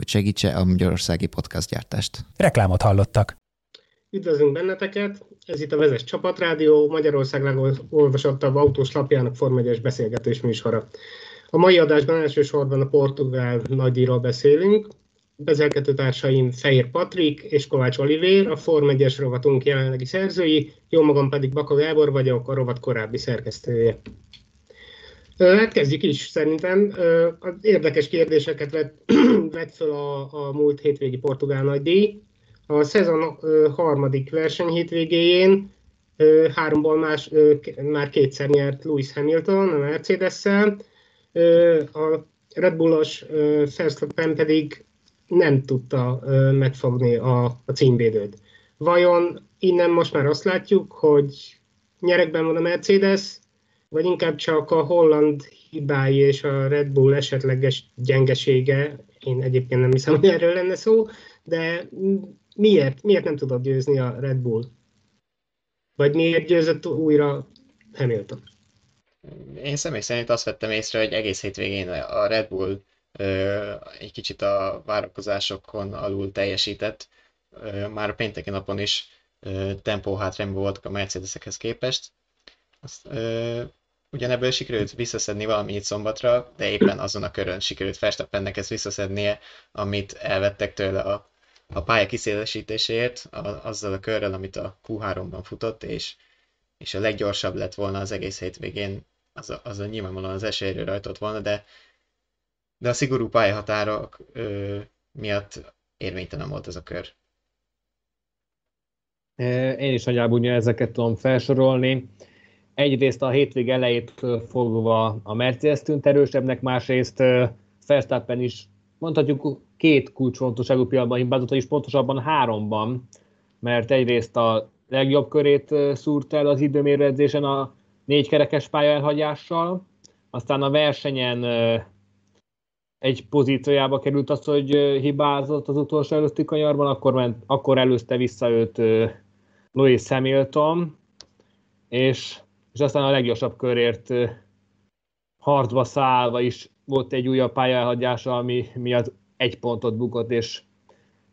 hogy segítse a magyarországi podcastgyártást. Reklámot hallottak. Üdvözlünk benneteket! Ez itt a Vezes Csapatrádió, Magyarország legolvasottabb autós lapjának formegyes beszélgetés műsora. A mai adásban elsősorban a portugál nagydíjról beszélünk. Beszélgető társaim Fehér Patrik és Kovács Olivér, a Form 1 rovatunk jelenlegi szerzői, jó magam pedig Baka Gábor vagyok, a rovat korábbi szerkesztője. Hát kezdjük is, szerintem. Érdekes kérdéseket vett, vett fel a, a múlt hétvégi portugál nagydíj. A szezon harmadik verseny hétvégéjén háromból más, már kétszer nyert Lewis Hamilton a Mercedes-szel, a Red Bullos Verstappen pedig nem tudta megfogni a, a címvédőt. Vajon innen most már azt látjuk, hogy nyerekben van a Mercedes, vagy inkább csak a holland hibái és a Red Bull esetleges gyengesége, én egyébként nem hiszem, hogy erről lenne szó, de miért, miért nem tudod győzni a Red Bull? Vagy miért győzött újra Hamilton? Én személy szerint azt vettem észre, hogy egész hétvégén a Red Bull ö, egy kicsit a várakozásokon alul teljesített. Ö, már a pénteki napon is tempó hátrányban voltak a Mercedesekhez képest. Azt, ö, ugyanebből sikerült visszaszedni valamit szombatra, de éppen azon a körön sikerült Verstappennek ezt visszaszednie, amit elvettek tőle a, a pálya kiszélesítéséért, a, azzal a körrel, amit a Q3-ban futott, és, és a leggyorsabb lett volna az egész hétvégén, az a, az a nyilvánvalóan az esélyről rajtott volna, de, de a szigorú pályahatárok ö, miatt érvénytelen volt ez a kör. Én is nagyjából ezeket tudom felsorolni egyrészt a hétvég elejétől fogva a Mercedes tűnt erősebbnek, másrészt Verstappen is mondhatjuk két kulcsfontosságú pillanatban hibázott, és pontosabban háromban, mert egyrészt a legjobb körét szúrt el az időmérőedzésen a négy kerekes pálya elhagyással, aztán a versenyen egy pozíciójába került az, hogy hibázott az utolsó előtti kanyarban, akkor, ment, akkor előzte vissza őt Louis Hamilton, és és aztán a leggyorsabb körért harcba szállva is volt egy újabb pályahagyása, ami miatt egy pontot bukott, és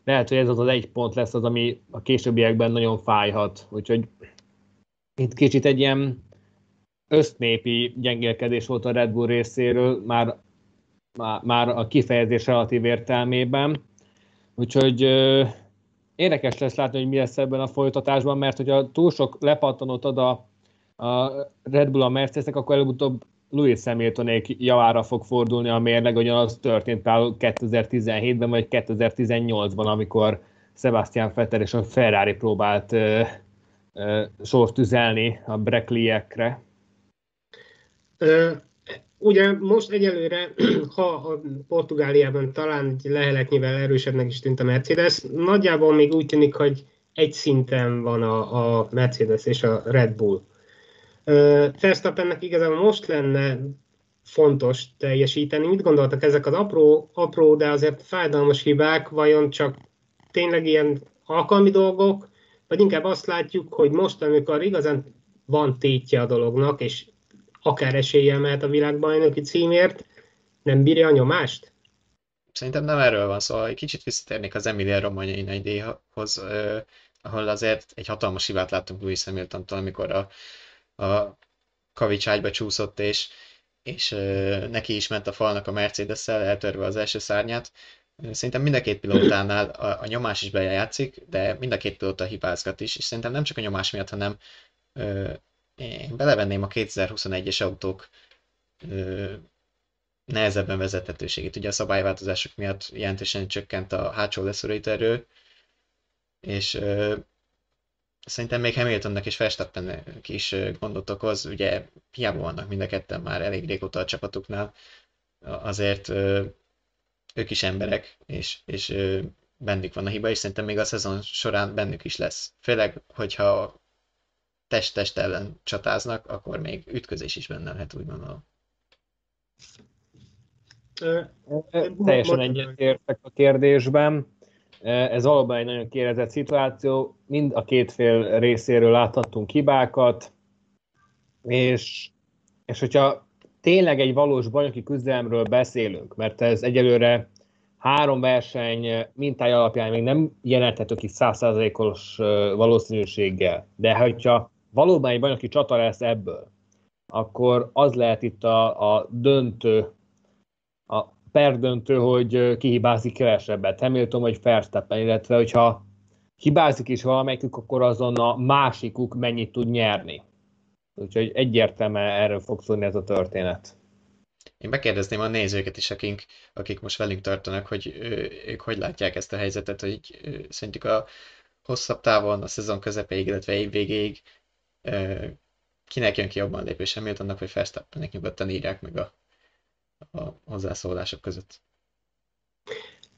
lehet, hogy ez az az egy pont lesz az, ami a későbbiekben nagyon fájhat. Úgyhogy itt kicsit egy ilyen össznépi gyengélkedés volt a Red Bull részéről, már, már a kifejezés relatív értelmében. Úgyhogy ö, érdekes lesz látni, hogy mi lesz ebben a folytatásban, mert hogyha túl sok lepattanót ad a a Red Bull a Mercedesnek, akkor előbb-utóbb Louis Hamiltonék javára fog fordulni a mérleg, az történt például 2017-ben vagy 2018-ban, amikor Sebastian Vettel és a Ferrari próbált ö, ö, sort üzelni a Brekliekre. Ugye most egyelőre, ha a Portugáliában talán egy leheletnyivel erősebbnek is tűnt a Mercedes, nagyjából még úgy tűnik, hogy egy szinten van a, a Mercedes és a Red Bull. Verstappennek igazából most lenne fontos teljesíteni. Mit gondoltak ezek az apró, apró, de azért fájdalmas hibák, vajon csak tényleg ilyen alkalmi dolgok, vagy inkább azt látjuk, hogy most, amikor igazán van tétje a dolognak, és akár esélye mehet a világbajnoki címért, nem bírja a nyomást? Szerintem nem erről van szó. Szóval egy kicsit visszatérnék az Emilia Romagnai nagydíjhoz, ahol azért egy hatalmas hibát láttunk Louis Hamilton-tól, amikor a a kavics ágyba csúszott, és, és neki is ment a falnak a Mercedes-szel, eltörve az első szárnyát. Szerintem mind a két pilótánál a, a nyomás is bejátszik, de mind a két pilóta hibázgat is, és szerintem nem csak a nyomás miatt, hanem ö, én belevenném a 2021-es autók ö, nehezebben vezethetőségét. Ugye a szabályváltozások miatt jelentősen csökkent a hátsó leszorító erő, és ö, Szerintem még Hamiltonnak és Verstappennek is gondot okoz, ugye hiába vannak mind a ketten már elég régóta a csapatuknál, azért ők is emberek, és, és bennük van a hiba, és szerintem még a szezon során bennük is lesz. Főleg, hogyha test-test ellen csatáznak, akkor még ütközés is benne lehet, úgy gondolom. Teljesen egyetértek a kérdésben. Ez valóban egy nagyon kérezett szituáció. Mind a két fél részéről láthattunk hibákat, és, és hogyha tényleg egy valós bajnoki küzdelemről beszélünk, mert ez egyelőre három verseny mintája alapján még nem jelenthető ki százszázalékos valószínűséggel, de hogyha valóban egy bajnoki csata lesz ebből, akkor az lehet itt a, a döntő, a perdöntő, hogy kihibázik kevesebbet. Hamilton vagy Verstappen, illetve hogyha hibázik is valamelyikük, akkor azon a másikuk mennyit tud nyerni. Úgyhogy egyértelműen erről fog szólni ez a történet. Én megkérdezném a nézőket is, akik, akik most velünk tartanak, hogy ők hogy látják ezt a helyzetet, hogy szerintük a hosszabb távon, a szezon közepéig, illetve év végéig kinek jön ki jobban lépés, Hamiltonnak vagy Verstappennek nyugodtan írják meg a, a hozzászólások között.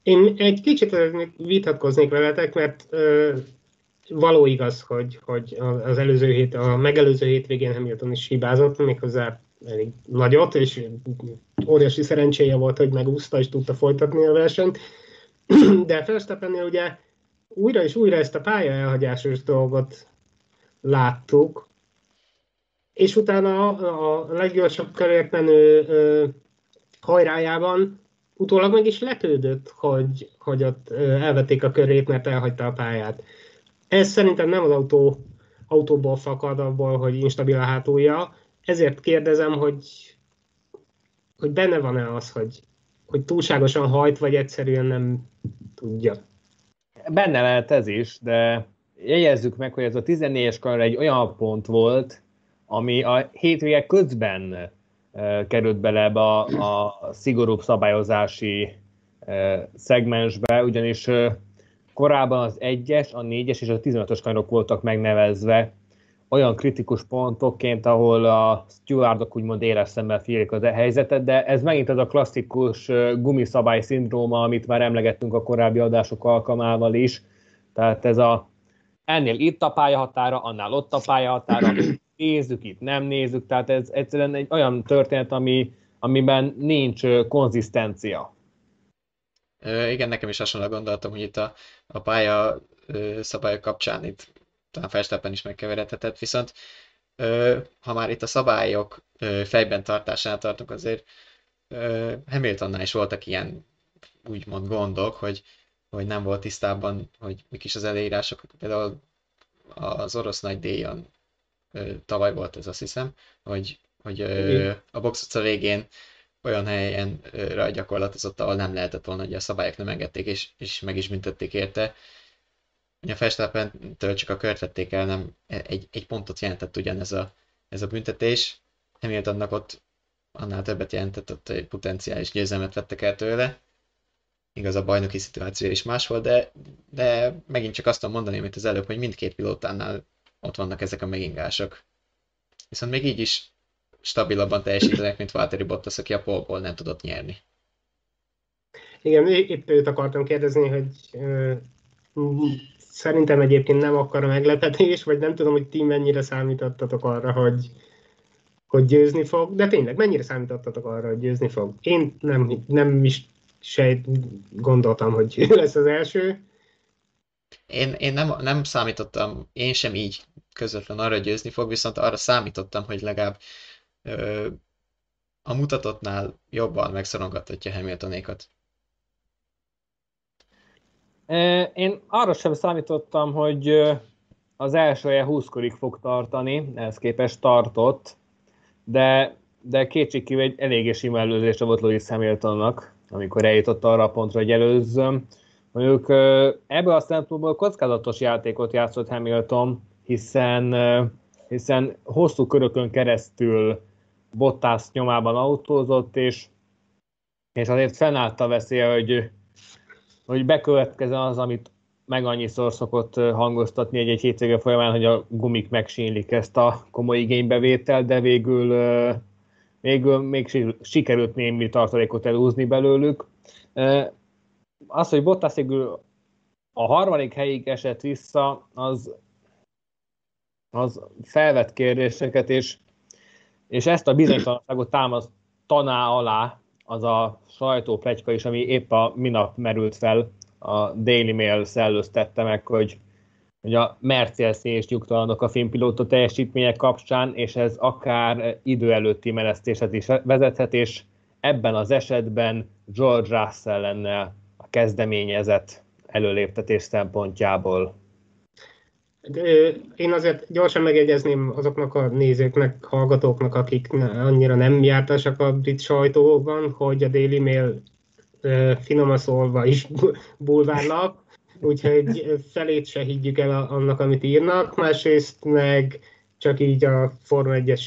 Én egy kicsit vitatkoznék veletek, mert ö, való igaz, hogy, hogy az előző hét, a megelőző hétvégén Hamilton is hibázott, méghozzá elég nagyot, és óriási szerencséje volt, hogy megúszta és tudta folytatni a versenyt. De Verstappennél ugye újra és újra ezt a pálya elhagyásos dolgot láttuk, és utána a, a leggyorsabb körért menő ö, hajrájában utólag meg is lepődött, hogy, hogy ott elvették a körét, mert elhagyta a pályát. Ez szerintem nem az autó, autóból fakad abból, hogy instabil a hátulja, ezért kérdezem, hogy, hogy benne van-e az, hogy, hogy túlságosan hajt, vagy egyszerűen nem tudja. Benne lehet ez is, de jegyezzük meg, hogy ez a 14-es kanyar egy olyan pont volt, ami a hétvége közben került bele ebbe a, a szigorúbb szabályozási szegmensbe, ugyanis korábban az 1-es, a 4-es és a 15-ös kanyarok voltak megnevezve olyan kritikus pontokként, ahol a stewardok úgymond éles szemmel figyelik az e helyzetet, de ez megint az a klasszikus gumiszabály szindróma, amit már emlegettünk a korábbi adások alkalmával is. Tehát ez a ennél itt a pályahatára, annál ott a pályahatára, nézzük itt, nem nézzük, tehát ez egyszerűen egy olyan történet, ami, amiben nincs konzisztencia. igen, nekem is hasonló gondoltam, hogy itt a, a pálya szabályok kapcsán itt talán Verstappen is megkeveredhetett, viszont ha már itt a szabályok fejben tartásánál tartunk, azért Hamiltonnál is voltak ilyen úgymond gondok, hogy, hogy nem volt tisztában, hogy mik is az elírások. Például az orosz nagy díjon tavaly volt ez azt hiszem, hogy, hogy a box végén olyan helyen gyakorlatozott, ahol nem lehetett volna, hogy a szabályok nem engedték, és, és meg is büntették érte a Verstappen-től csak a kört vették el, nem egy, egy pontot jelentett ugyanez a, ez a büntetés. Hamiltonnak ott annál többet jelentett, ott egy potenciális győzelmet vettek el tőle. Igaz, a bajnoki szituáció is más volt, de, de megint csak azt tudom mondani, amit az előbb, hogy mindkét pilótánál ott vannak ezek a megingások. Viszont még így is stabilabban teljesítenek, mint Valtteri Bottas, aki a polból nem tudott nyerni. Igen, itt őt akartam kérdezni, hogy Szerintem egyébként nem akkora meglepetés, vagy nem tudom, hogy ti mennyire számítottatok arra, hogy, hogy győzni fog, de tényleg mennyire számítottatok arra, hogy győzni fog? Én nem, nem is sejt gondoltam, hogy lesz az első. Én, én nem, nem számítottam, én sem így közvetlen arra, győzni fog, viszont arra számítottam, hogy legalább ö, a mutatottnál jobban megszorongathatja Hamiltonékat. Én arra sem számítottam, hogy az első 20-korig fog tartani, ehhez képest tartott, de, de kétségkívül egy eléggé sima előzése volt Louis Hamiltonnak, amikor eljutott arra a pontra, hogy előzzöm. Mondjuk ebből a szempontból kockázatos játékot játszott Hamilton, hiszen, hiszen hosszú körökön keresztül Bottas nyomában autózott, és, és azért fennállt a veszélye, hogy hogy bekövetkezzen az, amit meg annyiszor szokott hangoztatni egy-egy hétvége folyamán, hogy a gumik megsínlik ezt a komoly igénybevétel, de végül, végül még sikerült némi tartalékot elúzni belőlük. Az, hogy Bottas végül a harmadik helyig esett vissza, az, az felvett kérdéseket, és, és ezt a bizonytalanságot támasztaná alá az a sajtóplegyka is, ami épp a minap merült fel, a Daily Mail szellőztette meg, hogy, hogy a Mercedes is nyugtalanok a filmpilóta teljesítmények kapcsán, és ez akár idő előtti menesztéset is vezethet, és ebben az esetben George Russell lenne kezdeményezett előléptetés szempontjából. Én azért gyorsan megjegyezném azoknak a nézőknek, hallgatóknak, akik annyira nem jártasak a brit sajtóban, hogy a Daily Mail finoman szólva is bulvárlap, úgyhogy felét se higgyük el annak, amit írnak, másrészt meg csak így a Forma 1-es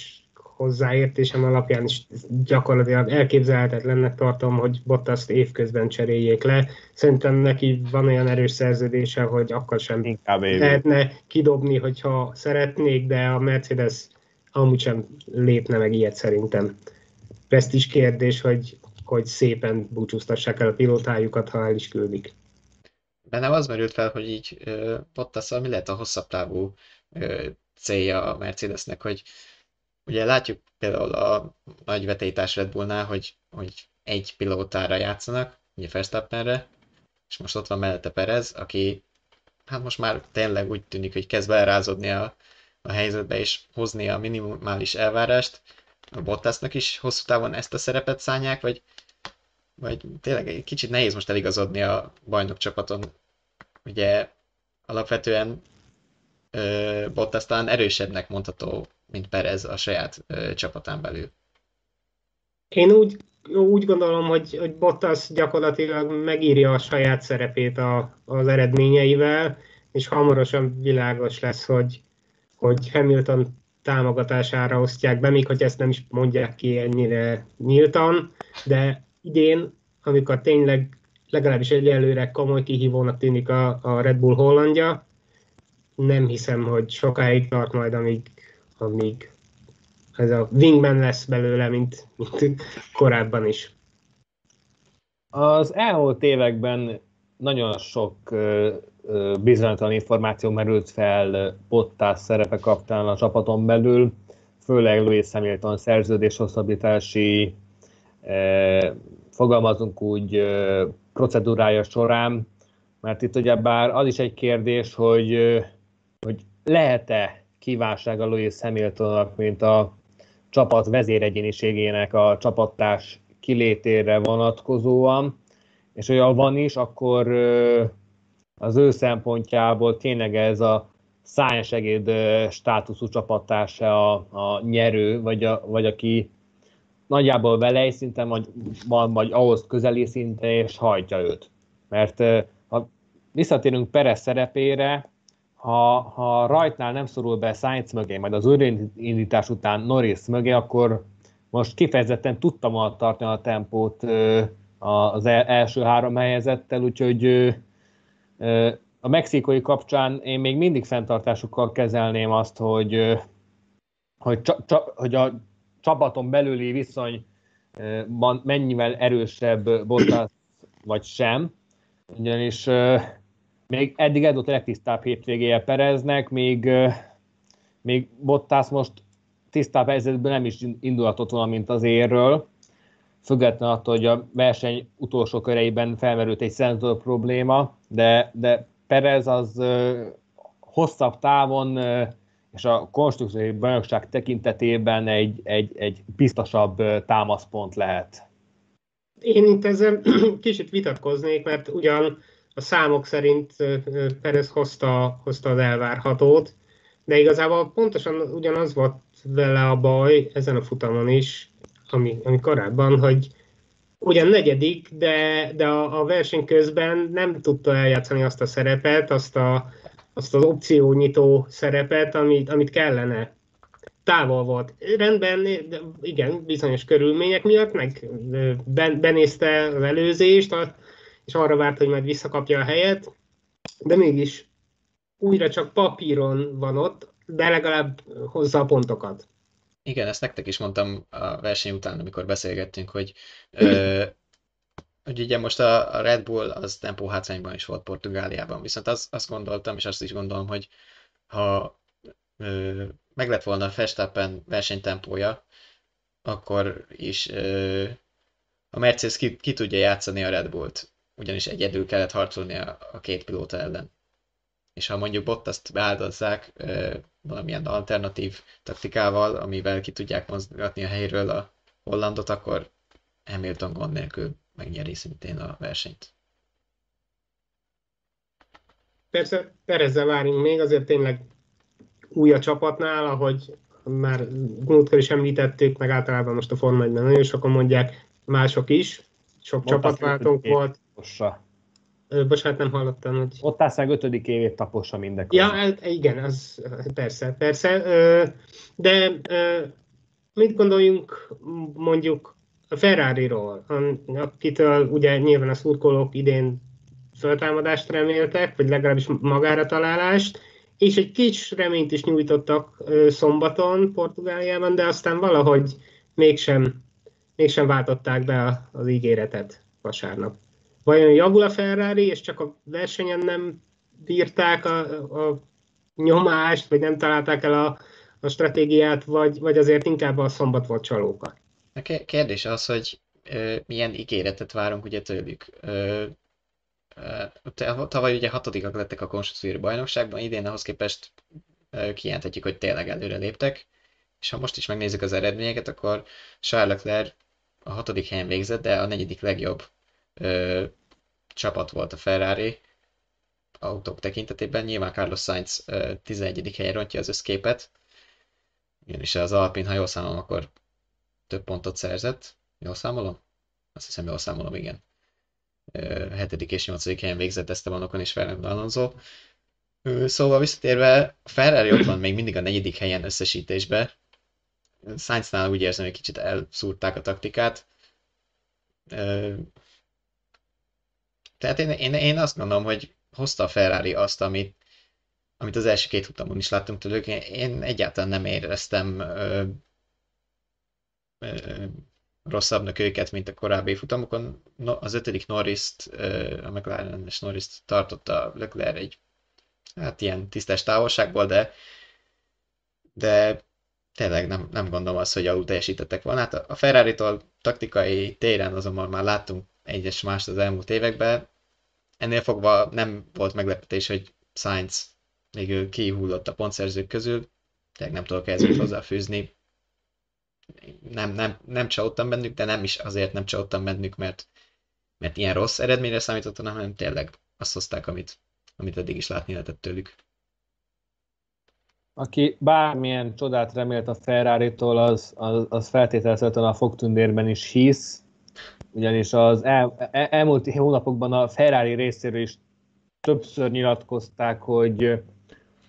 hozzáértésem alapján is gyakorlatilag elképzelhetetlennek tartom, hogy Bottaszt évközben cseréljék le. Szerintem neki van olyan erős szerződése, hogy akkor sem Inkább lehetne kidobni, hogyha szeretnék, de a Mercedes amúgy sem lépne meg ilyet szerintem. Ezt is kérdés, hogy, hogy szépen búcsúztassák el a pilótájukat, ha el is küldik. Bennem az merült fel, hogy így Bottas mi lehet a hosszabb távú célja a Mercedesnek, hogy Ugye látjuk például a nagy vetétás Red Bullnál, hogy, hogy egy pilótára játszanak, ugye Verstappenre, és most ott van mellette Perez, aki hát most már tényleg úgy tűnik, hogy kezd belerázódni a, a helyzetbe, és hozni a minimális elvárást. A Bottasnak is hosszú távon ezt a szerepet szállják, vagy, vagy tényleg egy kicsit nehéz most eligazodni a bajnok csapaton. Ugye alapvetően Bottas talán erősebbnek mondható, mint Perez a saját ö, csapatán belül. Én úgy, úgy gondolom, hogy, hogy Bottas gyakorlatilag megírja a saját szerepét a, az eredményeivel, és hamarosan világos lesz, hogy, hogy Hamilton támogatására osztják be, még hogy ezt nem is mondják ki ennyire nyíltan, de idén, amikor tényleg legalábbis egyelőre komoly kihívónak tűnik a, a Red Bull Hollandja, nem hiszem, hogy sokáig tart majd, amíg, amíg ez a wingman lesz belőle, mint, mint korábban is. Az elmúlt években nagyon sok bizonytalan információ merült fel Bottas szerepe kapcsán a csapaton belül, főleg Louis Hamilton szerződés hosszabbítási, fogalmazunk úgy, procedúrája során, mert itt ugye bár az is egy kérdés, hogy hogy lehet-e kívánsága Louis Hamiltonnak, mint a csapat vezéregyéniségének a csapattárs kilétére vonatkozóan, és olyan van is, akkor az ő szempontjából tényleg ez a szájensegéd státuszú csapattársa a, a nyerő, vagy, a, vagy aki nagyjából vele szinten, vagy, vagy ahhoz közeli szinte, és hajtja őt. Mert ha visszatérünk Perez szerepére, ha, ha rajtnál nem szorul be Sainz mögé, majd az újraindítás után Norris mögé, akkor most kifejezetten tudtam volna tartani a tempót az első három helyezettel, úgyhogy a mexikói kapcsán én még mindig fenntartásukkal kezelném azt, hogy, hogy, csa, hogy a csapaton belüli viszony mennyivel erősebb Bottas vagy sem, ugyanis még eddig ez volt a legtisztább hétvégéje Pereznek, még, még Bottas most tisztább helyzetben nem is indulhatott volna, mint az érről, függetlenül attól, hogy a verseny utolsó köreiben felmerült egy szenzor probléma, de, de Perez az hosszabb távon és a konstrukciói bajnokság tekintetében egy, egy, egy biztosabb támaszpont lehet. Én itt ezzel kicsit vitatkoznék, mert ugyan a számok szerint Perez hozta, hozta az elvárhatót, de igazából pontosan ugyanaz volt vele a baj ezen a futamon is, ami, ami korábban, hogy ugyan negyedik, de, de a, a verseny közben nem tudta eljátszani azt a szerepet, azt, a, azt az opciónyitó szerepet, amit, amit kellene. Távol volt. Rendben, igen, bizonyos körülmények miatt, meg benézte az előzést, a, és arra várt, hogy majd visszakapja a helyet, de mégis újra csak papíron van ott, de legalább hozza a pontokat. Igen, ezt nektek is mondtam a verseny után, amikor beszélgettünk, hogy ö, hogy ugye most a, Red Bull az tempó hátrányban is volt Portugáliában, viszont az, azt gondoltam, és azt is gondolom, hogy ha ö, meg lett volna a Verstappen versenytempója, akkor is ö, a Mercedes ki, ki tudja játszani a Red Bullt, ugyanis egyedül kellett harcolni a, a két pilóta ellen. És ha mondjuk Bottaszt beáldozzák ö, valamilyen alternatív taktikával, amivel ki tudják mozgatni a helyről a Hollandot, akkor Hamilton gond nélkül megnyeri szintén a versenyt. Persze Perezzel várunk még, azért tényleg új a csapatnál, ahogy már múltkor is említettük, meg általában most a Forma 1 nagyon sokan mondják, mások is, sok csapatváltónk volt. Tapossa. Bocsánat, nem hallottam, hogy... Ott meg ötödik évét tapossa mindek. Ja, hát igen, az persze, persze. De mit gondoljunk mondjuk a Ferrari-ról, akitől ugye nyilván a szurkolók idén föltámadást reméltek, vagy legalábbis magára találást, és egy kis reményt is nyújtottak szombaton Portugáliában, de aztán valahogy mégsem, mégsem váltották be az ígéretet vasárnap. Vajon javul a Ferrari, és csak a versenyen nem bírták a, a nyomást, vagy nem találták el a, a stratégiát, vagy, vagy azért inkább a szombat volt csalóka? A kérdés az, hogy ö, milyen ígéretet várunk ugye tőlük. Ö, Tavaly ugye hatodikak lettek a konstruktúri bajnokságban, idén ahhoz képest kijelenthetjük, hogy tényleg előre léptek, és ha most is megnézzük az eredményeket, akkor Charles Leclerc a hatodik helyen végzett, de a negyedik legjobb ö, csapat volt a Ferrari autók tekintetében. Nyilván Carlos Sainz ö, 11. helyen rontja az összképet, ugyanis az Alpin, ha jól számolom, akkor több pontot szerzett. Jól számolom? Azt hiszem, jól számolom, igen. 7. és 8. helyen végzett Estebanokon és Fernando Alonso. Szóval visszatérve, Ferrari ott van még mindig a negyedik helyen összesítésbe. Sainznál úgy érzem, hogy kicsit elszúrták a taktikát. Tehát én, én, én azt gondolom, hogy hozta a Ferrari azt, amit, amit az első két futamon is láttunk tőlük. Én egyáltalán nem éreztem ö, ö, rosszabbnak őket, mint a korábbi futamokon. Az ötödik Norris-t, a McLaren-es Norris-t tartotta Leclerc egy hát ilyen tisztes távolságból, de de tényleg nem, nem gondolom azt, hogy alul teljesítettek volna. Hát a Ferrari-tól taktikai téren azonban már láttunk egyes mást az elmúlt években. Ennél fogva nem volt meglepetés, hogy Sainz még kihullott a pontszerzők közül, tényleg nem tudok ehhez hozzáfűzni. Nem, nem, nem csalódtam bennük, de nem is azért nem csalódtam bennük, mert, mert ilyen rossz eredményre számítottam, hanem tényleg azt hozták, amit, amit eddig is látni lehetett tőlük. Aki bármilyen csodát remélt a Ferrari-tól, az, az, az feltételezhetően a fogtündérben is hisz, ugyanis az el, el, elmúlt hónapokban a Ferrari részéről is többször nyilatkozták, hogy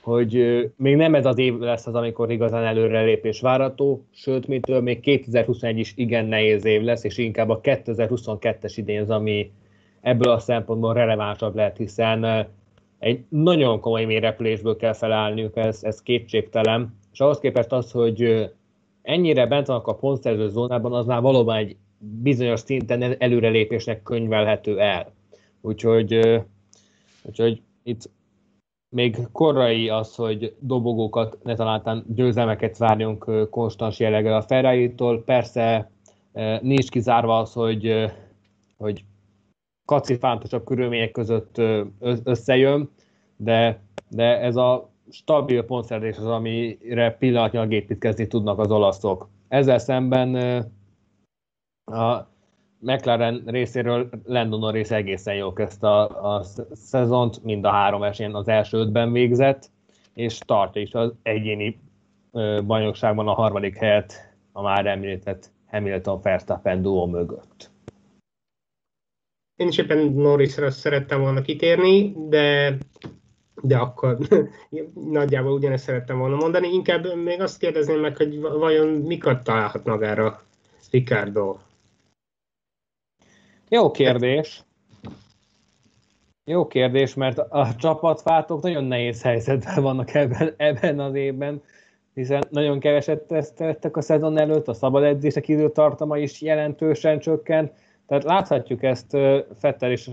hogy még nem ez az év lesz az, amikor igazán előrelépés várható, sőt, mitől még 2021 is igen nehéz év lesz, és inkább a 2022-es idén az, ami ebből a szempontból relevánsabb lehet, hiszen egy nagyon komoly mérepülésből kell felállniuk, ez, ez kétségtelen, és ahhoz képest az, hogy ennyire bent vannak a pontszerző zónában, az már valóban egy bizonyos szinten előrelépésnek könyvelhető el. Úgyhogy, úgyhogy itt még korai az, hogy dobogókat, ne találtan győzelmeket várjunk konstans jelleggel a ferrari. Persze nincs kizárva az, hogy, hogy kacifántosabb körülmények között összejön, de, de ez a stabil pontszerzés az, amire pillanatnyilag építkezni tudnak az olaszok. Ezzel szemben a McLaren részéről Lando Norris egészen jó kezdte a, a szezont, mind a három versenyen az első ötben végzett, és tartja is az egyéni bajnokságban a harmadik helyet a már említett Hamilton-Verstappen duo mögött. Én is éppen Norrisra szerettem volna kitérni, de, de akkor nagyjából ugyanezt szerettem volna mondani. Inkább még azt kérdezném meg, hogy vajon mikat találhat magára Ricardo jó kérdés. Jó kérdés, mert a csapatváltók nagyon nehéz helyzetben vannak ebben, ebben az évben, hiszen nagyon keveset teszteltek a szezon előtt, a szabad edzések időtartama is jelentősen csökkent, Tehát láthatjuk ezt Fettel és,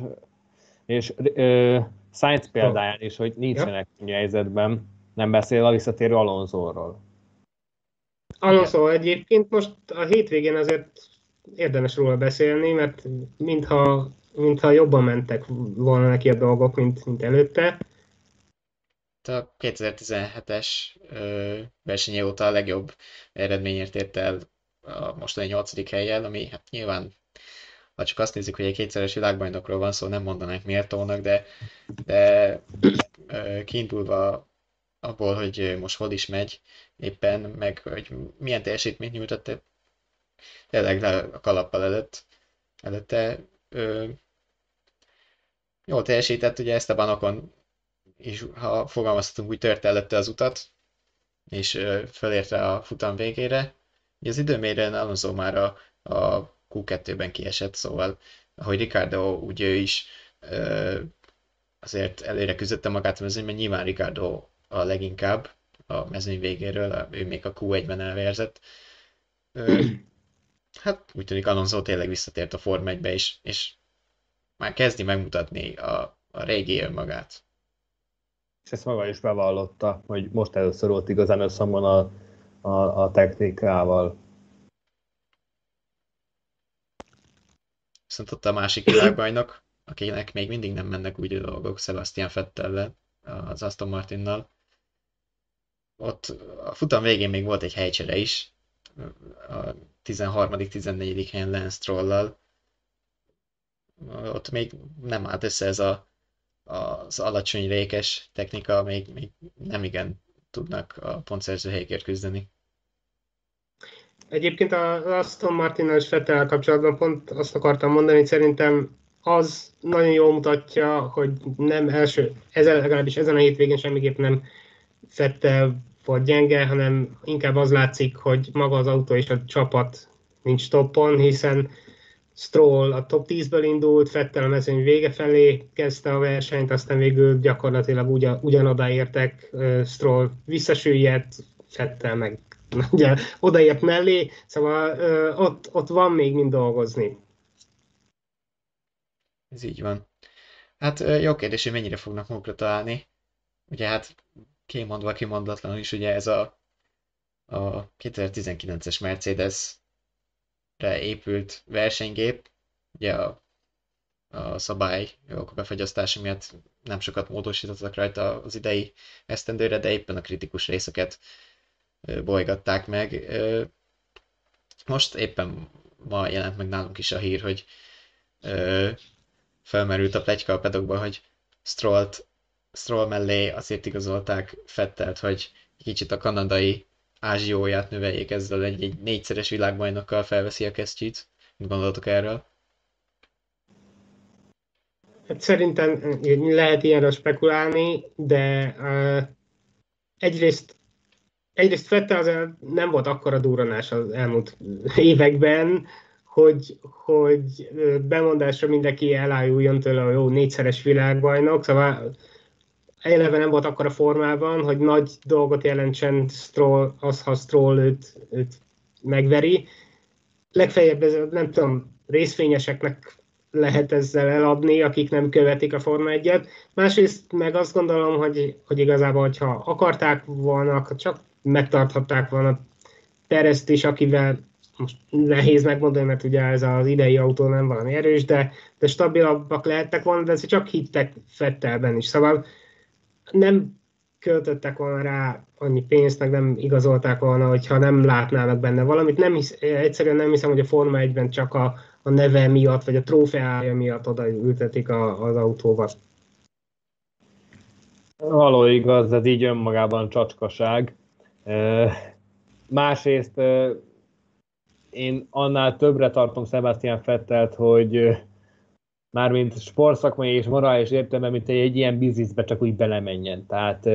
és uh, Sainz példáján is, hogy nincsenek ja. helyzetben, nem beszél a visszatérő Alonsoról. Alonso egyébként most a hétvégén azért érdemes róla beszélni, mert mintha, mintha jobban mentek volna neki a dolgok, mint, mint előtte. A 2017-es verseny óta a legjobb eredményért ért el a mostani 8. helyjel, ami hát nyilván ha csak azt nézzük, hogy egy kétszeres világbajnokról van szó, nem mondanánk méltónak, de, de kiindulva abból, hogy most hol is megy éppen, meg hogy milyen teljesítményt nyújtott tényleg le a kalappal előtt, előtte ö, jól teljesített, ugye ezt a banokon és ha fogalmazhatunk, úgy törte előtte az utat, és ö, fölérte a futam végére. Ugye az időmérőn Alonso már a, a Q2-ben kiesett, szóval ahogy Ricardo, úgy ő is ö, azért előre küzdötte magát a mezőnyben, nyilván Ricardo a leginkább a mezőny végéről, ő még a Q1-ben elvérzett. hát úgy tűnik Alonso tényleg visszatért a Form 1 és, és már kezdi megmutatni a, a régi önmagát. És ezt maga is bevallotta, hogy most először volt igazán összhangban a, a, a technikával. Viszont ott a másik világbajnok, akinek még mindig nem mennek úgy a dolgok, Sebastian Fettellel, az Aston Martinnal. Ott a futam végén még volt egy helycsere is, a 13.-14. helyen Lance Stroll-lal. Ott még nem állt össze ez a, az alacsony rékes technika, még, még nem igen tudnak a pontszerző helyekért küzdeni. Egyébként az Aston martin és Fettel kapcsolatban pont azt akartam mondani, hogy szerintem az nagyon jól mutatja, hogy nem első, ezen, legalábbis ezen a hétvégén semmiképp nem Fettel volt gyenge, hanem inkább az látszik, hogy maga az autó és a csapat nincs toppon, hiszen Stroll a top 10-ből indult, Fettel a mezőny vége felé kezdte a versenyt, aztán végül gyakorlatilag ugyan, ugyanoda értek, Stroll visszasüllyedt, Fettel meg ugye, odaért mellé, szóval ott, ott van még mind dolgozni. Ez így van. Hát jó kérdés, hogy mennyire fognak magukra találni. Ugye hát kimondva kimondatlan is ugye ez a, a 2019-es Mercedes-re épült versenygép, ugye a, a szabályok befagyasztása miatt nem sokat módosítottak rajta az idei esztendőre, de éppen a kritikus részeket bolygatták meg. Most éppen ma jelent meg nálunk is a hír, hogy felmerült a plegyka a pedokba, hogy Strollt Stroll mellé azért igazolták Fettelt, hogy kicsit a kanadai ázsióját növeljék ezzel egy, egy négyszeres világbajnokkal felveszi a kesztyűt. Mit gondoltok erről? Hát szerintem lehet ilyenre spekulálni, de uh, egyrészt egyrészt Fettel azért nem volt akkora durranás az elmúlt években, hogy, hogy bemondásra mindenki elájuljon tőle, hogy jó, négyszeres világbajnok, szóval eleve nem volt akkor a formában, hogy nagy dolgot jelentsen Stroll, az, ha Stroll őt, őt megveri. Legfeljebb ez, nem tudom, részfényeseknek lehet ezzel eladni, akik nem követik a Forma 1-et. Másrészt meg azt gondolom, hogy, hogy igazából, hogyha akarták volna, csak megtarthatták volna Perezt is, akivel most nehéz megmondani, mert ugye ez az idei autó nem valami erős, de, de stabilabbak lehettek volna, de csak hittek Fettelben is. Szóval nem költöttek volna rá annyi pénzt, meg nem igazolták volna, hogyha nem látnának benne valamit. Nem hisz, egyszerűen nem hiszem, hogy a Forma 1-ben csak a, a neve miatt, vagy a trófeája miatt oda ültetik a, az autóval. Való igaz, ez így önmagában csacskaság. Másrészt én annál többre tartom Sebastian Fettelt, hogy mármint sportszakmai és morális értelme, mint egy, egy ilyen bizniszbe csak úgy belemenjen. Tehát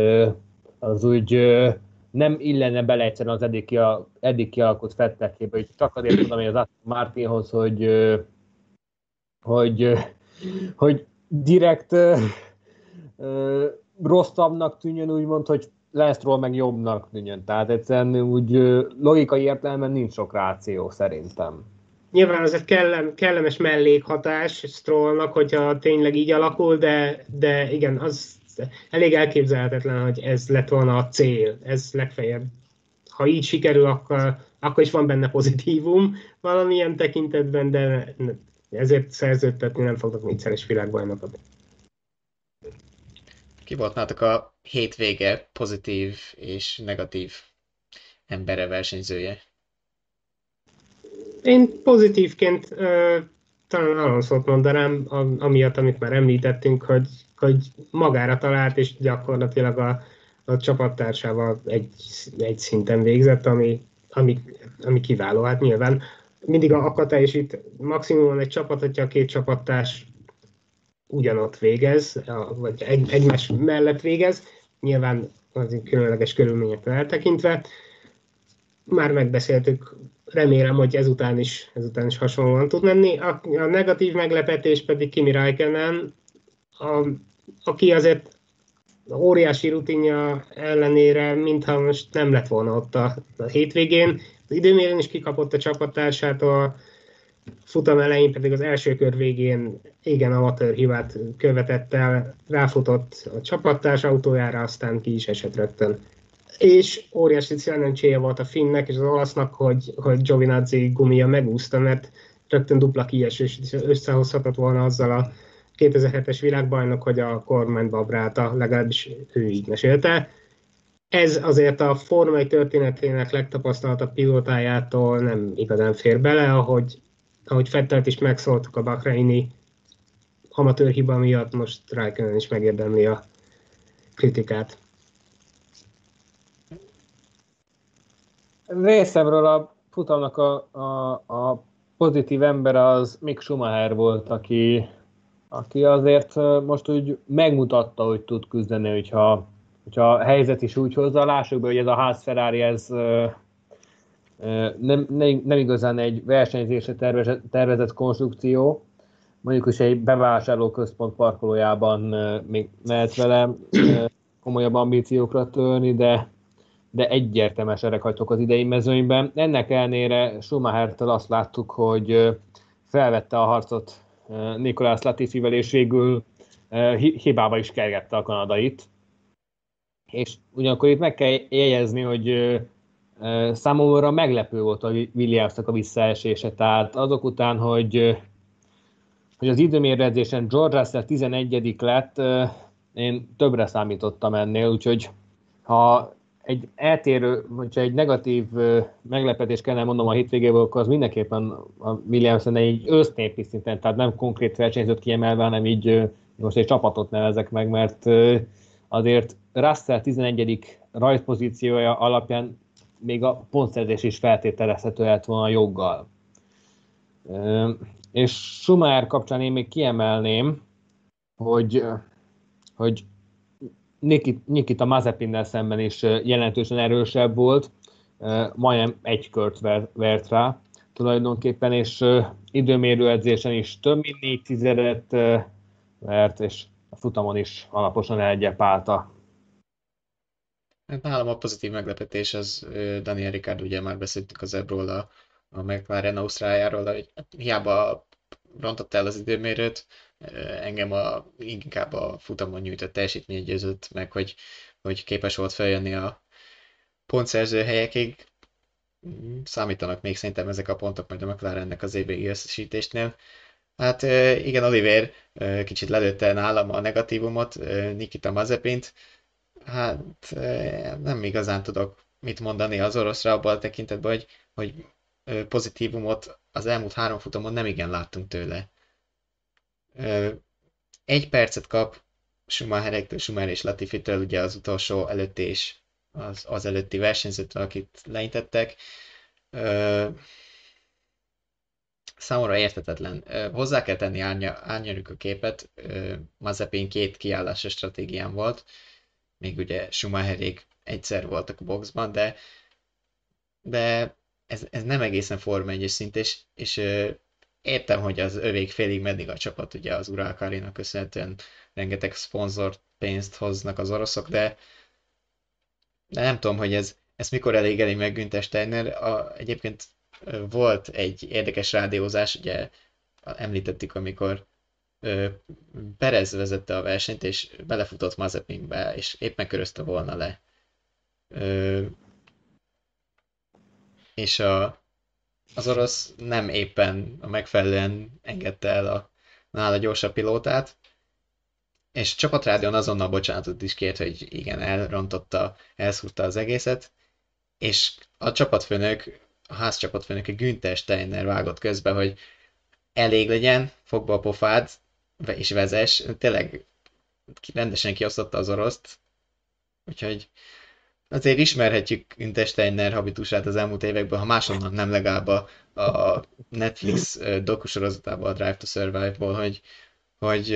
az úgy nem illene bele egyszerűen az eddig, kia, eddig kialakult fettekébe, hogy csak azért tudom, hogy az Martinhoz, hogy, hogy, hogy direkt rosszabbnak tűnjön, úgymond, hogy Lesztról meg jobbnak tűnjön. Tehát egyszerűen úgy logikai értelemben nincs sok ráció szerintem. Nyilván egy kellem, kellemes mellékhatás Strollnak, hogyha tényleg így alakul, de, de igen, az elég elképzelhetetlen, hogy ez lett volna a cél. Ez legfeljebb. Ha így sikerül, akkor, akkor is van benne pozitívum valamilyen tekintetben, de ezért szerződtetni nem fognak négyszeres világbajnokot. Ki volt nálatok a hétvége pozitív és negatív embere versenyzője? Én pozitívként talán Alonso-t mondanám, amiatt, amit már említettünk, hogy, hogy magára talált, és gyakorlatilag a, a csapattársával egy, egy szinten végzett, ami, ami, ami kiváló. Hát nyilván mindig a akadálysít maximum egy csapat, hogyha a két csapattárs ugyanott végez, vagy egy, egymás mellett végez, nyilván az különleges körülményektől eltekintve. Már megbeszéltük, remélem, hogy ezután is, ezután is hasonlóan tud menni. A, a negatív meglepetés pedig Kimi Räikkönen, aki azért óriási rutinja ellenére, mintha most nem lett volna ott a, a hétvégén. Az időmérőn is kikapott a csapattársától, futam elején pedig az első kör végén igen amatőr hibát követett el, ráfutott a csapattárs autójára, aztán ki is esett rögtön. És óriási szerencséje volt a finnek és az olasznak, hogy, hogy Giovinazzi gumia megúszta, mert rögtön dupla kiesés összehozhatott volna azzal a 2007-es világbajnok, hogy a kormányba brálta, legalábbis ő így mesélte. Ez azért a formai történetének legtapasztaltabb pilótájától nem igazán fér bele, ahogy ahogy Fettelt is megszóltuk a Bahreini amatőr hiba miatt, most Raikkonen is megérdemli a kritikát. Részemről a futamnak a, a, a pozitív ember az Mick Schumacher volt, aki, aki azért most úgy megmutatta, hogy tud küzdeni, hogyha, hogyha a helyzet is úgy hozza. Lássuk be, hogy ez a ház Ferrari, ez nem, nem, nem igazán egy versenyzésre tervezett, tervezett konstrukció, mondjuk is egy bevásárlóközpont parkolójában még lehet vele komolyabb ambíciókra törni, de, de egyértelműen sereg hagytok az idei mezőnyben. Ennek ellenére Schumacher-től azt láttuk, hogy felvette a harcot Nikolás Latifivel, és végül hibába is kergette a kanadait. És ugyanakkor itt meg kell jegyezni, hogy Számomra meglepő volt a Williamsnak a visszaesése, tehát azok után, hogy, hogy az időméredzésen George Russell 11 lett, én többre számítottam ennél, úgyhogy ha egy eltérő, vagy egy negatív meglepetés kellene mondom a hétvégéből, akkor az mindenképpen a Williamson egy össznépi szinten, tehát nem konkrét versenyzőt kiemelve, hanem így most egy csapatot nevezek meg, mert azért Russell 11. rajtpozíciója alapján még a pontszerzés is feltételezhető lett volna joggal. És Schumacher kapcsán én még kiemelném, hogy, hogy Nikita Mazepinnel szemben is jelentősen erősebb volt, majdnem egy kört vert rá tulajdonképpen, és időmérő edzésen is több mint négy tizedet vert, és a futamon is alaposan elgyepálta Hát nálam a pozitív meglepetés az Daniel Ricard, ugye már beszéltünk az ebről a, a McLaren Ausztráliáról, hogy hát hiába rontott el az időmérőt, engem a, inkább a futamon nyújtott teljesítmény győzött meg, hogy, hogy képes volt feljönni a pontszerző helyekig. Számítanak még szerintem ezek a pontok majd a McLarennek az évvégi összesítésnél. Hát igen, Oliver kicsit lelőtte nálam a negatívumot, Nikita Mazepint, Hát nem igazán tudok mit mondani az oroszra abban a tekintetben, hogy, hogy pozitívumot az elmúlt három futamon nem igen láttunk tőle. Egy percet kap Schumacherektől, Schumacher és Latifitől, ugye az utolsó előtti és az, az előtti versenyzőtől, akit leintettek. Számomra értetetlen. Hozzá kell tenni árnyaljuk a képet. Mazepin két kiállásos stratégián volt még ugye Schumacherék egyszer voltak a boxban, de, de ez, ez nem egészen Forma 1 szint, és, és értem, hogy az övék félig meddig a csapat, ugye az Uralkarinak köszönhetően rengeteg szponzor pénzt hoznak az oroszok, de, nem tudom, hogy ez, ez mikor elégeli meg Günther Steiner. A, egyébként volt egy érdekes rádiózás, ugye említettük, amikor Perez vezette a versenyt, és belefutott Mazepinbe, és épp megkörözte volna le. És a, az orosz nem éppen a megfelelően engedte el a nála gyorsabb pilótát, és csapatrádion azonnal bocsánatot is kért, hogy igen, elrontotta, elszúrta az egészet, és a csapatfőnök, a ház csapatfőnök, a Günther Steiner vágott közbe, hogy elég legyen, fogba a pofád, és vezes, tényleg rendesen kiosztotta az oroszt, úgyhogy azért ismerhetjük Günther Steiner habitusát az elmúlt években, ha máshonnan nem legalább a, a Netflix dokusorozatában, a Drive to Survive-ból, hogy, hogy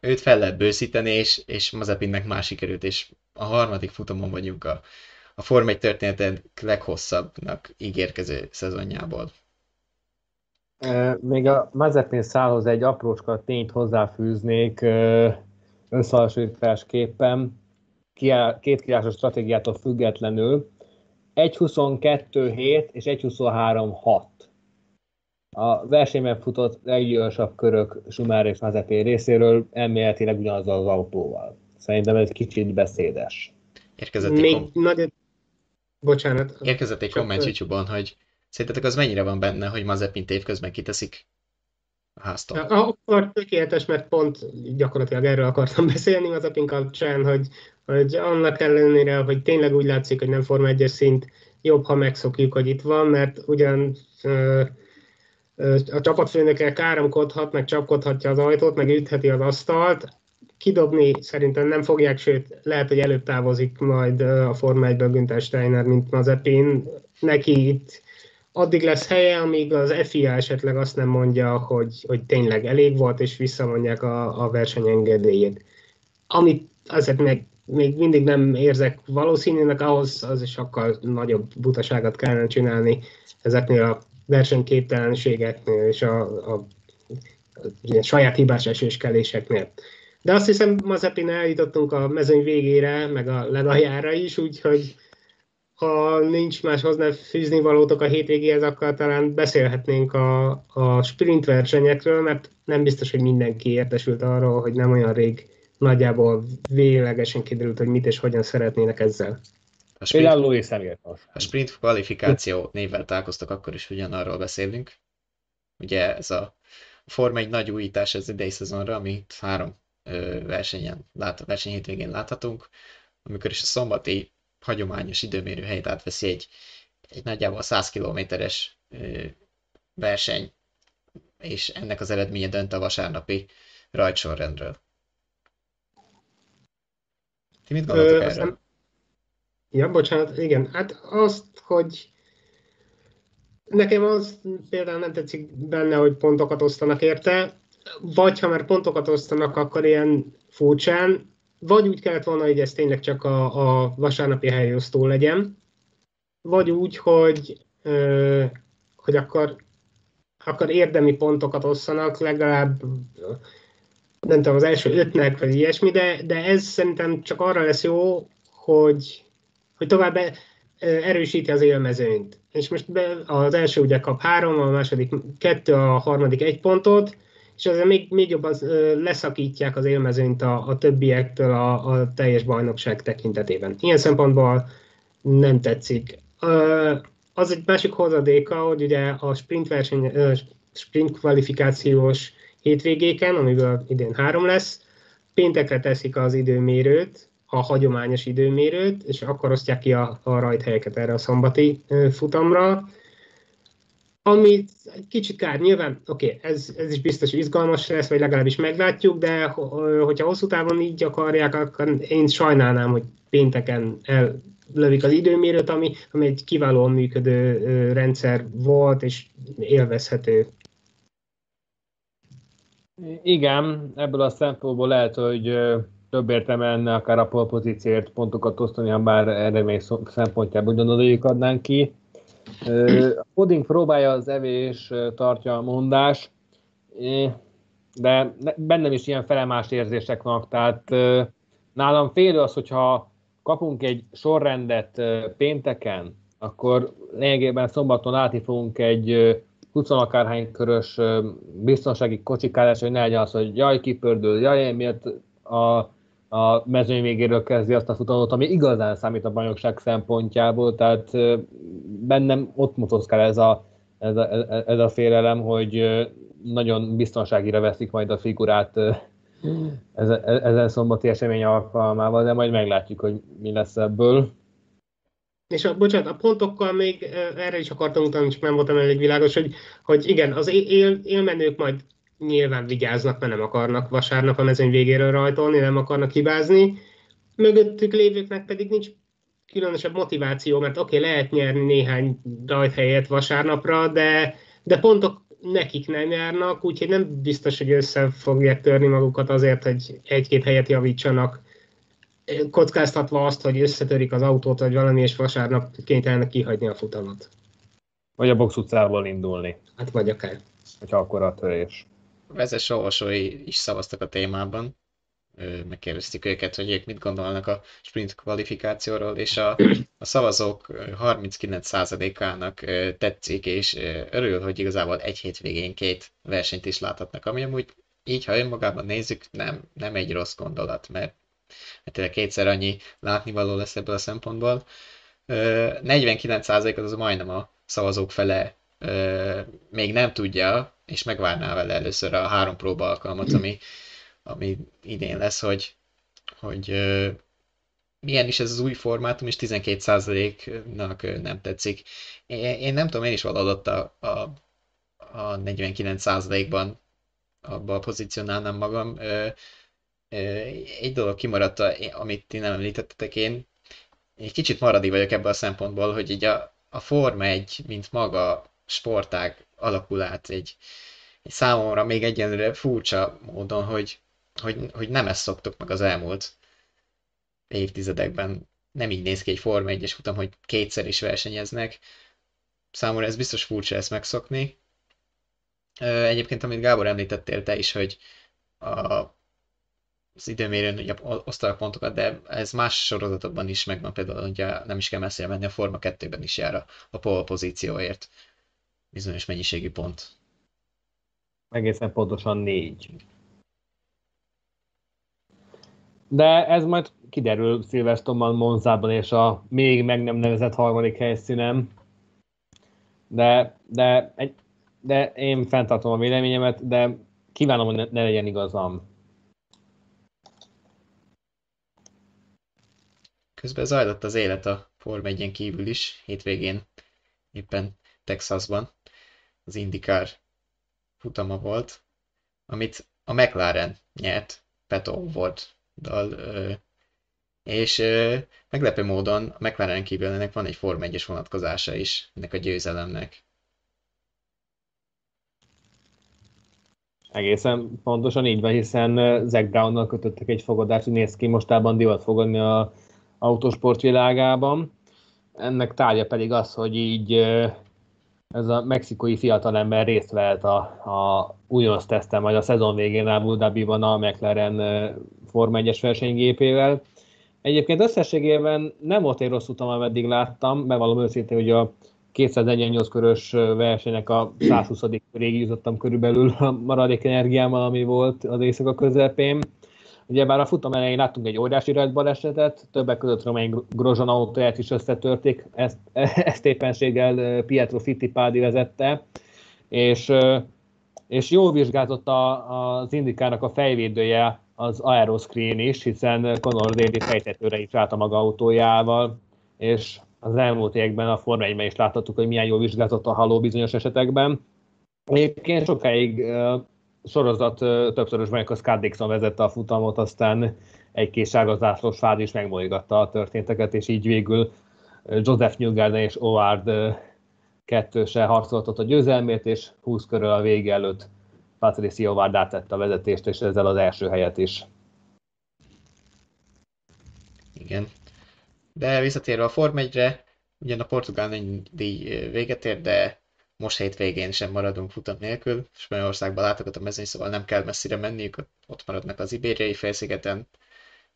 őt fel lehet bőszíteni, és, és Mazepinnek más sikerült, és a harmadik futamon vagyunk a, a Form 1 történeten leghosszabbnak ígérkező szezonjából. Még a Mazepin szálhoz egy aprócska tényt hozzáfűznék összehasonlításképpen, két kiásos stratégiától függetlenül. 1.22.7 és 1.23.6. A versenyben futott leggyorsabb körök Schumacher és Mazepin részéről elméletileg ugyanaz az autóval. Szerintem ez kicsit beszédes. Érkezett egy, Még kom- nagy... Bocsánat. érkezett egy komment YouTube-on, hogy szerintetek az mennyire van benne, hogy Mazepin évközben kiteszik a háztól? Akkor tökéletes, mert pont gyakorlatilag erről akartam beszélni Mazepin kapcsán, hogy, hogy annak ellenére, hogy tényleg úgy látszik, hogy nem Forma 1 szint, jobb, ha megszokjuk, hogy itt van, mert ugyan ö, ö, a csapatfőnökkel káromkodhat, meg csapkodhatja az ajtót, meg ütheti az asztalt, kidobni szerintem nem fogják, sőt, lehet, hogy előbb távozik majd a Forma 1-ből Günther Steiner, mint Mazepin. Neki itt addig lesz helye, amíg az FIA esetleg azt nem mondja, hogy, hogy tényleg elég volt, és visszamondják a, a versenyengedélyét. Amit azért meg még mindig nem érzek valószínűnek, ahhoz az is sokkal nagyobb butaságot kellene csinálni ezeknél a versenyképtelenségeknél és a, a, a, a saját hibás esőskeléseknél. De azt hiszem, Mazepin eljutottunk a mezőny végére, meg a legaljára is, úgyhogy ha nincs más hozzá fűzni valótok a hétvégéhez, akkor talán beszélhetnénk a, a sprint versenyekről, mert nem biztos, hogy mindenki értesült arról, hogy nem olyan rég nagyjából véglegesen kiderült, hogy mit és hogyan szeretnének ezzel. A sprint, Például Louis Hamilton. a sprint kvalifikáció névvel találkoztak, akkor is ugyanarról beszélünk. Ugye ez a Forma egy nagy újítás az idei szezonra, amit három ö, versenyen, lát, verseny hétvégén láthatunk, amikor is a szombati hagyományos időmérő helyét átveszi egy, egy nagyjából 100 kilométeres verseny, és ennek az eredménye dönt a vasárnapi rajtsorrendről. Ti mit gondoltok Ö, aztán- Ja, bocsánat, igen. Hát azt, hogy nekem az például nem tetszik benne, hogy pontokat osztanak érte, vagy ha már pontokat osztanak, akkor ilyen furcsán, vagy úgy kellett volna, hogy ez tényleg csak a, a vasárnapi helyosztó legyen, vagy úgy, hogy, ö, hogy akkor, akkor érdemi pontokat osszanak, legalább nem tudom, az első ötnek, vagy ilyesmi, de, de ez szerintem csak arra lesz jó, hogy, hogy tovább e- erősíti az élmezőnyt. És most be, az első ugye kap három, a második kettő, a harmadik egy pontot, és ezzel még, még jobban ö, leszakítják az élmezőnyt a, a többiektől a, a teljes bajnokság tekintetében. Ilyen szempontból nem tetszik. Ö, Az egy másik hozadéka, hogy ugye a sprint verseny, sprint kvalifikációs hétvégéken, amiből idén három lesz, péntekre teszik az időmérőt, a hagyományos időmérőt, és akkor osztják ki a, a rajthelyeket erre a szombati futamra. Amit egy kicsit kár, nyilván, oké, okay, ez, ez is biztos izgalmas lesz, vagy legalábbis meglátjuk, de ho- hogyha hosszú távon így akarják, akkor én sajnálnám, hogy pénteken ellövik az időmérőt, ami, ami egy kiválóan működő rendszer volt, és élvezhető. Igen, ebből a szempontból lehet, hogy több értelme lenne akár a polpozícióért pontokat osztani, ha bár eredmény szempontjából ugyanodajék adnánk ki. A Pudding próbálja az evés, tartja a mondás, de ne- bennem is ilyen felemás érzések vannak, tehát nálam félő az, hogyha kapunk egy sorrendet pénteken, akkor lényegében szombaton látni fogunk egy 20 akárhány körös biztonsági kocsikálás, hogy ne legyen az, hogy jaj, kipördül, jaj, miért a, a mezőny végéről kezdi azt a futamot, ami igazán számít a bajnokság szempontjából, tehát bennem ott motoszkál ez a, ez a, ez a félelem, hogy nagyon biztonságira veszik majd a figurát ezen, ezen szombati esemény alkalmával, de majd meglátjuk, hogy mi lesz ebből. És a, bocsánat, a pontokkal még erre is akartam utalni, csak nem voltam elég világos, hogy, hogy igen, az él, élmenők majd nyilván vigyáznak, mert nem akarnak vasárnap a mezőny végéről rajtolni, nem akarnak hibázni. Mögöttük lévőknek pedig nincs különösebb motiváció, mert oké, okay, lehet nyerni néhány rajthelyet vasárnapra, de, de pontok nekik nem járnak, úgyhogy nem biztos, hogy össze fogják törni magukat azért, hogy egy-két helyet javítsanak, kockáztatva azt, hogy összetörik az autót, vagy valami, és vasárnap kénytelenek kihagyni a futamot. Vagy a box utcából indulni. Hát vagy akár. Hogyha akkor a törés. Vezes olvasói is szavaztak a témában, megkérdeztük őket, hogy ők mit gondolnak a sprint kvalifikációról, és a, a szavazók 39%-ának tetszik, és örül, hogy igazából egy hétvégén két versenyt is láthatnak, ami amúgy így, ha önmagában nézzük, nem, nem egy rossz gondolat, mert, mert tényleg kétszer annyi látnivaló lesz ebből a szempontból. 49% az majdnem a szavazók fele még nem tudja, és megvárná vele először a három próba alkalmat, ami ami idén lesz, hogy, hogy milyen is ez az új formátum, és 12%-nak nem tetszik. Én, nem tudom, én is valahogy a, a, a 49%-ban abba pozícionálnám magam. Egy dolog kimaradt, amit ti nem említettetek, én egy kicsit maradi vagyok ebből a szempontból, hogy így a, a Forma egy, mint maga sportág alakul át egy, egy számomra még egyenlőre furcsa módon, hogy hogy, hogy nem ezt szoktuk meg az elmúlt évtizedekben. Nem így néz ki egy Forma 1-es futam, hogy kétszer is versenyeznek. Számomra ez biztos furcsa ezt megszokni. Egyébként, amit Gábor említettél te is, hogy a, az időmérőn ugye osztanak pontokat, de ez más sorozatokban is megvan, például ugye nem is kell messzire menni, a Forma 2-ben is jár a, a pole pozícióért bizonyos mennyiségű pont. Egészen pontosan négy. De ez majd kiderül Silverstone-ban, Monzában és a még meg nem nevezett harmadik helyszínen. De, de, de én fenntartom a véleményemet, de kívánom, hogy ne, ne legyen igazam. Közben zajlott az élet a Form 1 kívül is, hétvégén éppen Texasban. Az IndyCar futama volt, amit a McLaren nyert, Peto volt dal, és meglepő módon a McLaren kívül ennek van egy Form 1-es vonatkozása is, ennek a győzelemnek. Egészen pontosan így van, hiszen Zac Brownnal kötöttek egy fogadást, hogy néz ki mostában divat fogadni a autósport világában. Ennek tárgya pedig az, hogy így ez a mexikói fiatalember részt vett a, a újonc teszten, majd a szezon végén Abu Dhabi-ban a McLaren Forma 1-es versenygépével. Egyébként összességében nem volt egy rossz utam, ameddig láttam, bevallom őszintén, hogy a 248 körös versenynek a 120. köréig jutottam körülbelül a maradék energiámmal, ami volt az éjszaka közepén. Ugye bár a futam elején láttunk egy óriási balesetet, többek között Romain Grosjean autóját is összetörték, ezt, ezt éppenséggel Pietro Fittipaldi vezette, és, és jól vizsgázott a, az indikának a fejvédője az aeroscreen is, hiszen Conor Daly fejtetőre is állt a maga autójával, és az elmúlt években a Forma 1 is láthattuk, hogy milyen jól vizsgázott a haló bizonyos esetekben. Egyébként sokáig sorozat többszörös bajnok a Scott Dixon vezette a futamot, aztán egy kis sárgazászlós fád is megmolygatta a történteket, és így végül Joseph Newgarden és Howard kettőse harcoltott a győzelmét, és 20 körül a vége előtt Patricio Howard átette a vezetést, és ezzel az első helyet is. Igen. De visszatérve a Form 1-re, ugyan a portugál díj véget ér, de most hétvégén sem maradunk futam nélkül. Spanyolországban látogat a mezőny, szóval nem kell messzire menniük, ott maradnak az Ibériai félszigeten.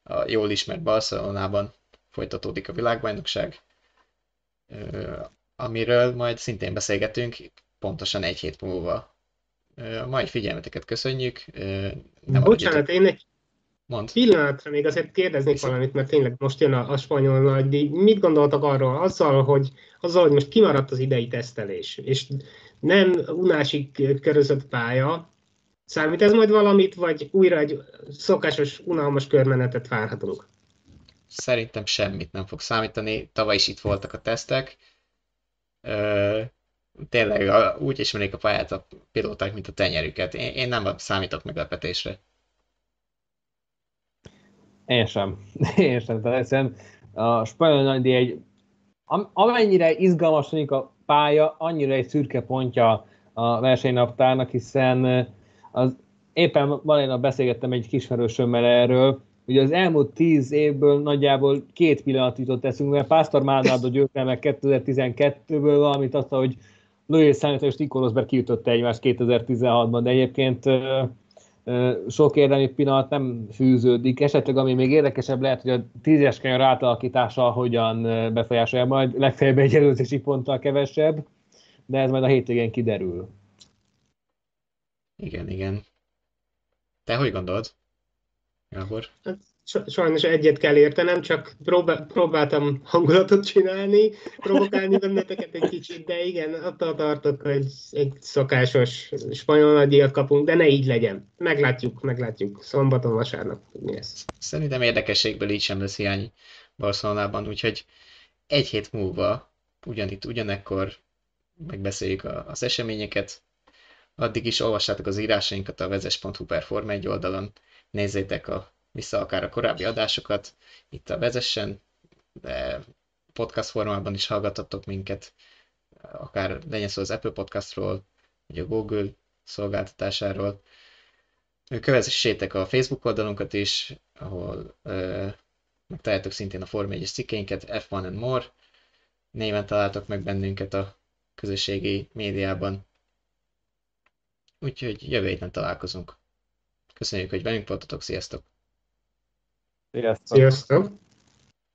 A jól ismert Barcelonában folytatódik a világbajnokság. amiről majd szintén beszélgetünk pontosan egy hét múlva. A mai figyelmeteket köszönjük. Nem Bocsánat, én egy Mond. pillanatra még azért kérdeznék Viszont. valamit, mert tényleg most jön a, a spanyol nagy Mit gondoltak arról, azzal hogy, azzal, hogy most kimaradt az idei tesztelés, és nem unásig körözött pálya, számít ez majd valamit, vagy újra egy szokásos, unalmas körmenetet várhatunk? Szerintem semmit nem fog számítani. Tavaly is itt voltak a tesztek. Ö, tényleg úgy ismerik a pályát a pilóták, mint a tenyerüket. Én, én nem számítok meglepetésre. Én sem. Én sem. Tehát a spanyol nagydíj egy amennyire izgalmas a pálya, annyira egy szürke pontja a versenynaptárnak, hiszen az, éppen valójában beszélgettem egy kismerősömmel erről, Ugye az elmúlt tíz évből nagyjából két pillanat jutott eszünkbe, Pásztor Málnádó győzelme 2012-ből, valamint azt, hogy Louis Hamilton és Nico Rosberg kiütötte egymást 2016-ban, de egyébként sok érdemi pillanat nem fűződik. Esetleg ami még érdekesebb lehet, hogy a tízes kanyar átalakítása hogyan befolyásolja majd, legfeljebb egy előzési ponttal kevesebb, de ez majd a hétvégén kiderül. Igen, igen. Te hogy gondolod? Gábor? Hát, sajnos egyet kell értenem, csak próbál, próbáltam hangulatot csinálni, provokálni benneteket egy kicsit, de igen, attól tartok, hogy egy szokásos spanyol nagydíjat kapunk, de ne így legyen. Meglátjuk, meglátjuk. Szombaton, vasárnap mi ez. Szerintem érdekességből így sem lesz hiány Barcelonában, úgyhogy egy hét múlva ugyanitt, ugyanekkor megbeszéljük az eseményeket. Addig is olvassátok az írásainkat a vezes.hu per Forma 1 oldalon, nézzétek a, vissza akár a korábbi adásokat, itt a vezessen, de podcast formában is hallgathatok minket, akár legyen szó az Apple Podcastról, vagy a Google szolgáltatásáról. Kövessétek a Facebook oldalunkat is, ahol megtaláltok szintén a Form 1 cikkeinket, F1 and More. Néven találtok meg bennünket a közösségi médiában. Úgyhogy jövő héten találkozunk. Köszönjük, hogy velünk voltatok, sziasztok! Sziasztok! Sziasztok!